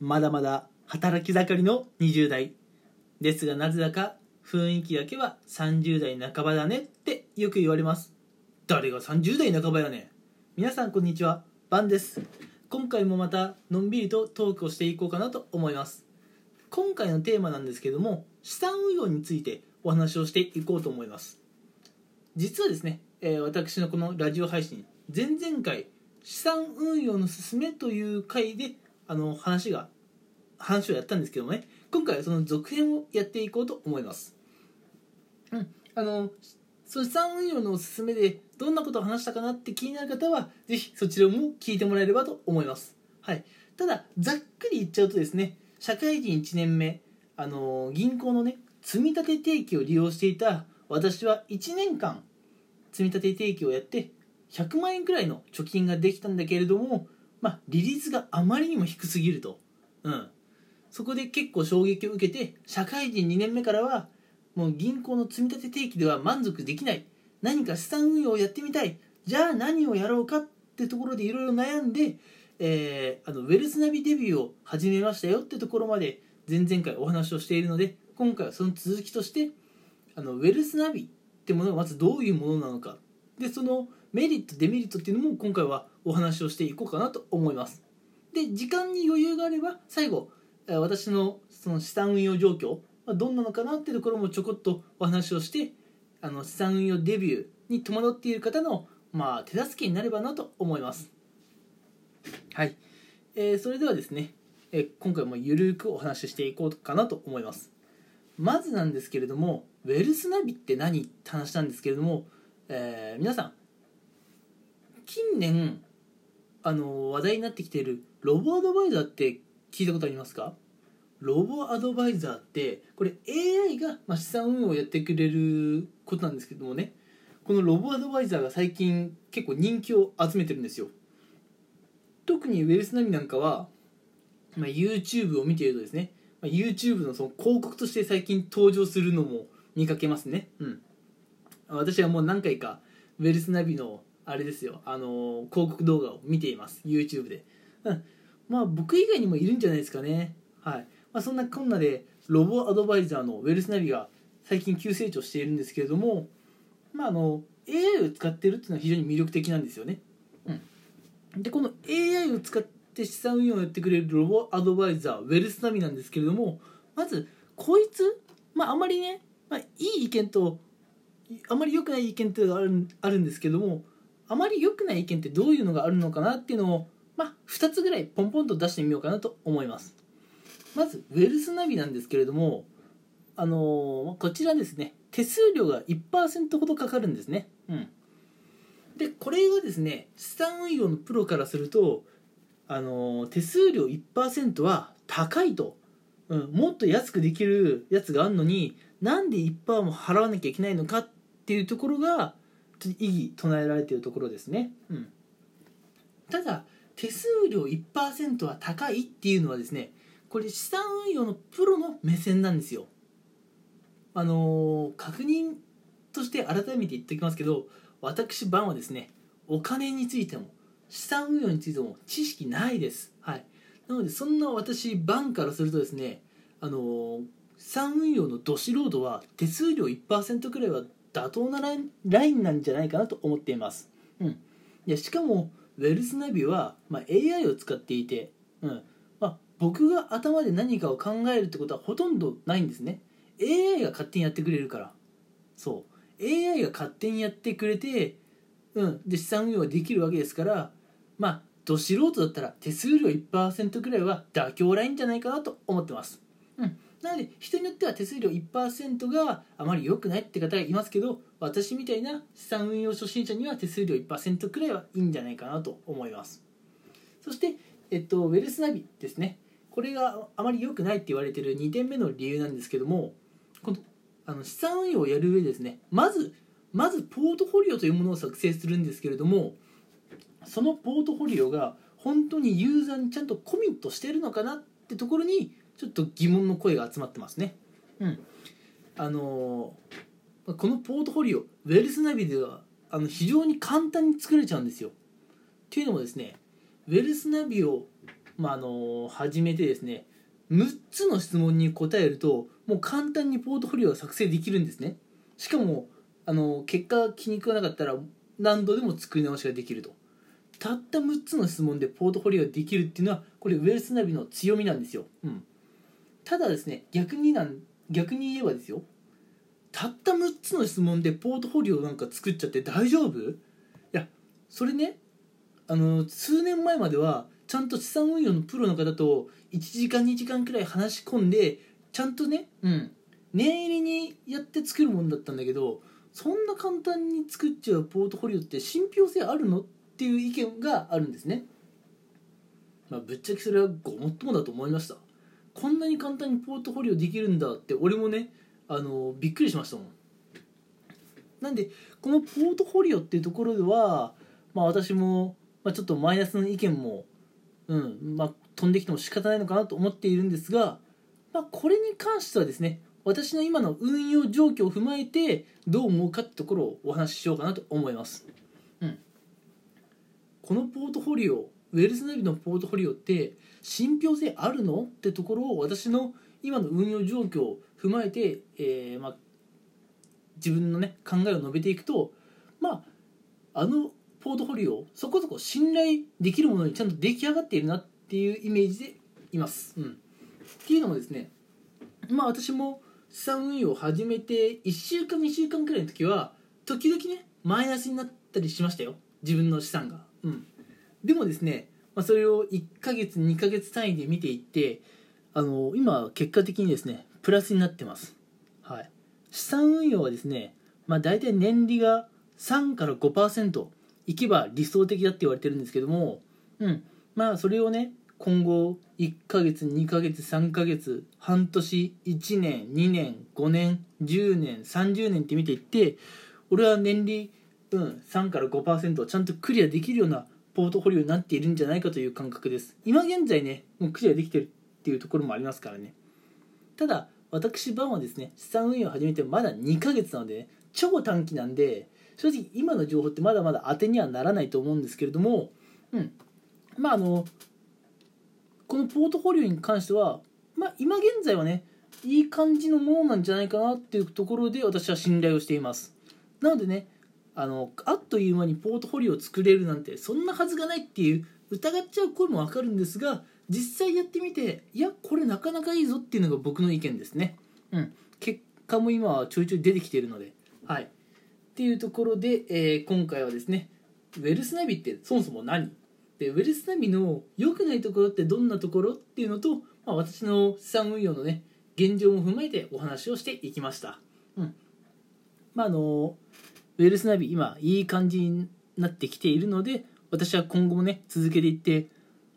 まだまだ働き盛りの20代ですがなぜだか雰囲気だけは30代半ばだねってよく言われます。誰が30代半ばやね皆さんこんにちはバンです。今回もまたのんびりとトークをしていこうかなと思います。今回のテーマなんですけども資産運用についてお話をしていこうと思います。実はですね、えー私のこのラジオ配信前々回資産運用のすすめという回であの話が話をやったんですけどもね。今回はその続編をやっていこうと思います。うん。あのその資産運用のおすすめでどんなことを話したかなって気になる方はぜひそちらも聞いてもらえればと思います。はい。ただざっくり言っちゃうとですね社会人1年目あの銀行のね積立定期を利用していた私は1年間積立定期をやって100万円くらいの貯金ができたんだけれども、まあ、利率があまりにも低すぎると、うん、そこで結構衝撃を受けて社会人2年目からはもう銀行の積み立て定期では満足できない。何か資産運用をやってみたい。じゃあ何をやろうかってところでいろいろ悩んで、えーあのウェルスナビデビューを始めましたよってところまで前々回お話をしているので今回はその続きとしてあのウェルスナビってものがまずどういうものなのか。でそのメリットデメリットっていうのも今回はお話をしていこうかなと思います。で時間に余裕があれば最後私のその資産運用状況どんなのかなっていうところもちょこっとお話をしてあの資産運用デビューに戸惑っている方の、まあ、手助けになればなと思います。はい、えーそれではですね、えー今回もゆるくお話ししていこうかなと思います。まずなんですけれどもウェルスナビって何って話なんですけれども、えー皆さん近年あの話題になってきているロボアドバイザーって聞いたことありますか？ロボアドバイザーってこれ AI がま資産運用をやってくれることなんですけどもね。このロボアドバイザーが最近結構人気を集めてるんですよ。特にウェルスナビなんかは、ま、YouTube を見ているとですね、ま、YouTube のその広告として最近登場するのも見かけますね。うん。私はもう何回かウェルスナビのあれですよ。あの広告動画を見ています。YouTube で、うん、まあ僕以外にもいるんじゃないですかね。はい、まあ、そんなこんなでロボアドバイザーのウェルスナビが最近急成長しているんですけれどもまああの AI を使ってるっていうのは非常に魅力的なんですよね、うん、でこの AI を使って資産運用をやってくれるロボアドバイザーウェルスナビなんですけれどもまずこいつまああまりね、まあ、いい意見とあまり良くない意見っていうのがあるあるんですけどもあまり良くない意見ってどういうのがあるのかなっていうのを、まあ、2つぐらいポンポンと出してみようかなと思います。まずウェルスナビなんですけれどもあのーこちらですね手数料が1%ほどかかるんですね。うん。でこれがですね資産運用のプロからするとあのー手数料1%は高いと、うん、もっと安くできるやつがあるのになんで1%も払わなきゃいけないのかっていうところが異議唱えられているところですね、うん、ただ手数料1%は高いっていうのはですねこれ資産運用のプロの目線なんですよ。あのー確認として改めて言っておきますけど私バンはですねお金についても資産運用についても知識ないです。はい。なのでそんな私バンからするとですねあのー資産運用のど素人は手数料1%くらいは妥当なラインラインなんじゃないかなと思っています、うん、いやしかもウェルスナビは、まあ、AI を使っていて、うん。まあ、僕が頭で何かを考えるってことはほとんどないんですね。AI が勝手にやってくれるから。そう。AI が勝手にやってくれて、うん、で資産運用ができるわけですからまあど素人だったら手数料1%くらいは妥協ラインじゃないかなと思ってます、うん、なので人によっては手数料1%があまり良くないって方がいますけど私みたいな資産運用初心者には手数料1%くらいはいいんじゃないかなと思います。そして、えっと、ウェルスナビですね。これがあまり良くないって言われてる2点目の理由なんですけどもこのあの資産運用をやる上ですねまずまずポートフォリオというものを作成するんですけれどもそのポートフォリオが本当にユーザーにちゃんとコミットしてるのかなってところにちょっと疑問の声が集まってますね。うん、あのーこのポートフォリオウェルスナビではあの非常に簡単に作れちゃうんですよ。っていうのもですねウェルスナビをまあ、あの始めてですね6つの質問に答えるともう簡単にポートフォリオが作成できるんですね。しかもあの結果が気に食わなかったら何度でも作り直しができると。たった6つの質問でポートフォリオができるっていうのはこれウェルスナビの強みなんですよ、うん、ただですね逆になん逆に言えばですよ。たった6つの質問でポートフォリオなんか作っちゃって大丈夫？いやそれねあの数年前まではちゃんと資産運用のプロの方と1時間2時間くらい話し込んでちゃんとねうん念入りにやって作るもんだったんだけどそんな簡単に作っちゃうポートフォリオって信憑性あるの？っていう意見があるんですね。まあぶっちゃけそれはごもっともだと思いました。こんなに簡単にポートフォリオできるんだって俺もねあのびっくりしましたもん。なんでこのポートフォリオっていうところではまあ私も、まあ、ちょっとマイナスの意見もうんまあ飛んできても仕方ないのかなと思っているんですが、まあ、これに関してはですね私の今の運用状況を踏まえてどう思うかってところをお話ししようかなと思います、うん、このポートフォリオウェルスナビのポートフォリオって信憑性あるのってところを私の今の運用状況を踏まえて、えーまあ、自分のね考えを述べていくとまああのポートフォリオそこそこ信頼できるものにちゃんと出来上がっているなっていうイメージでいます。うん、っていうのもですねまあ私も資産運用を始めて1週間2週間くらいの時は時々ねマイナスになったりしましたよ自分の資産が。うん、でもですね、まあ、それを1ヶ月2ヶ月単位で見ていってあの今結果的にですねプラスになってます。はい、資産運用はですね、まあ、大体年利が3から5%いけば理想的だって言われてるんですけども、うん、まあそれをね今後1ヶ月2ヶ月3ヶ月半年1年2年5年10年30年って見ていって俺は年利、うん、3から5%をちゃんとクリアできるようなポートフォリオになっているんじゃないかという感覚です。今現在ねもうクリアできてるっていうところもありますからね。ただ私バンはですね資産運用を始めてまだ2ヶ月なので、ね、超短期なんで正直今の情報ってまだまだ当てにはならないと思うんですけれどもうん。まああのこのポートフォリオに関してはまあ今現在はねいい感じのものなんじゃないかなっていうところで私は信頼をしています。なのでねあのあっという間にポートフォリオを作れるなんてそんなはずがないっていう疑っちゃう声もわかるんですが実際やってみていやこれなかなかいいぞっていうのが僕の意見ですね。うん。結果も今はちょいちょい出てきてるので。はい。っていうところで、えー、今回はですねウェルスナビってそもそも何？でウェルスナビの良くないところってどんなところっていうのと、まあ、私の資産運用のね現状も踏まえてお話をしていきました。うん。まああのウェルスナビ今いい感じになってきているので私は今後もね続けていって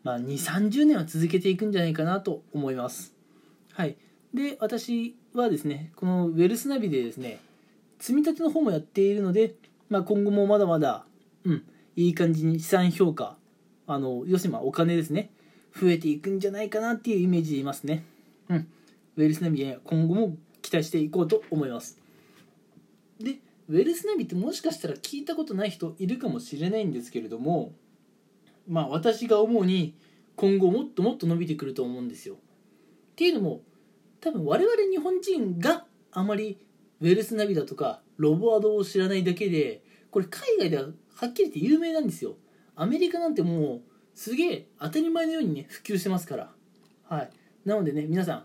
まあ、2 3 0年は続けていくんじゃないかなと思います。はい。で私はですねこのウェルスナビでですね積み立ての方もやっているので、まあ、今後もまだまだうんいい感じに資産評価あの要するにまあお金ですね増えていくんじゃないかなっていうイメージでいますね。うん。ウェルスナビは今後も期待していこうと思います。ウェルスナビってもしかしたら聞いたことない人いるかもしれないんですけれどもまあ私が思うに今後もっともっと伸びてくると思うんですよ。っていうのも多分我々日本人があまりウェルスナビだとかロボアドを知らないだけでこれ海外でははっきり言って有名なんですよ。アメリカなんてもうすげえ当たり前のようにね普及してますから。はい。なのでね皆さん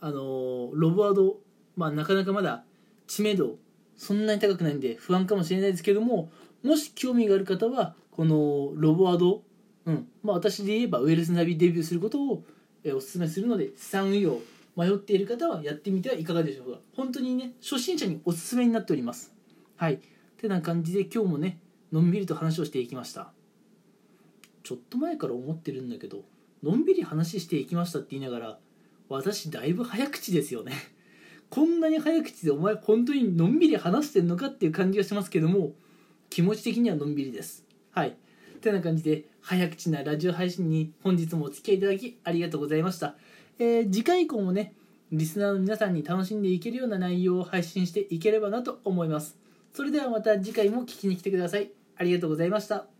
あのー、ロボアドまあなかなかまだ知名度そんなに高くないんで不安かもしれないですけどももし興味がある方はこのロボアド、うんまあ、私で言えばウェルスナビデビューすることをお勧めするので資産運用迷っている方はやってみてはいかがでしょうか。本当にね初心者におすすめになっております。はい。てな感じで今日もねのんびりと話をしていきました。ちょっと前から思ってるんだけどのんびり話していきましたって言いながら私だいぶ早口ですよね。こんなに早口でお前本当にのんびり話してんのかっていう感じがしますけども気持ち的にはのんびりです。はい。てな感じで早口なラジオ配信に本日もお付き合いいただきありがとうございました、えー、次回以降もねリスナーの皆さんに楽しんでいけるような内容を配信していければなと思います。それではまた次回も聞きに来てください。ありがとうございました。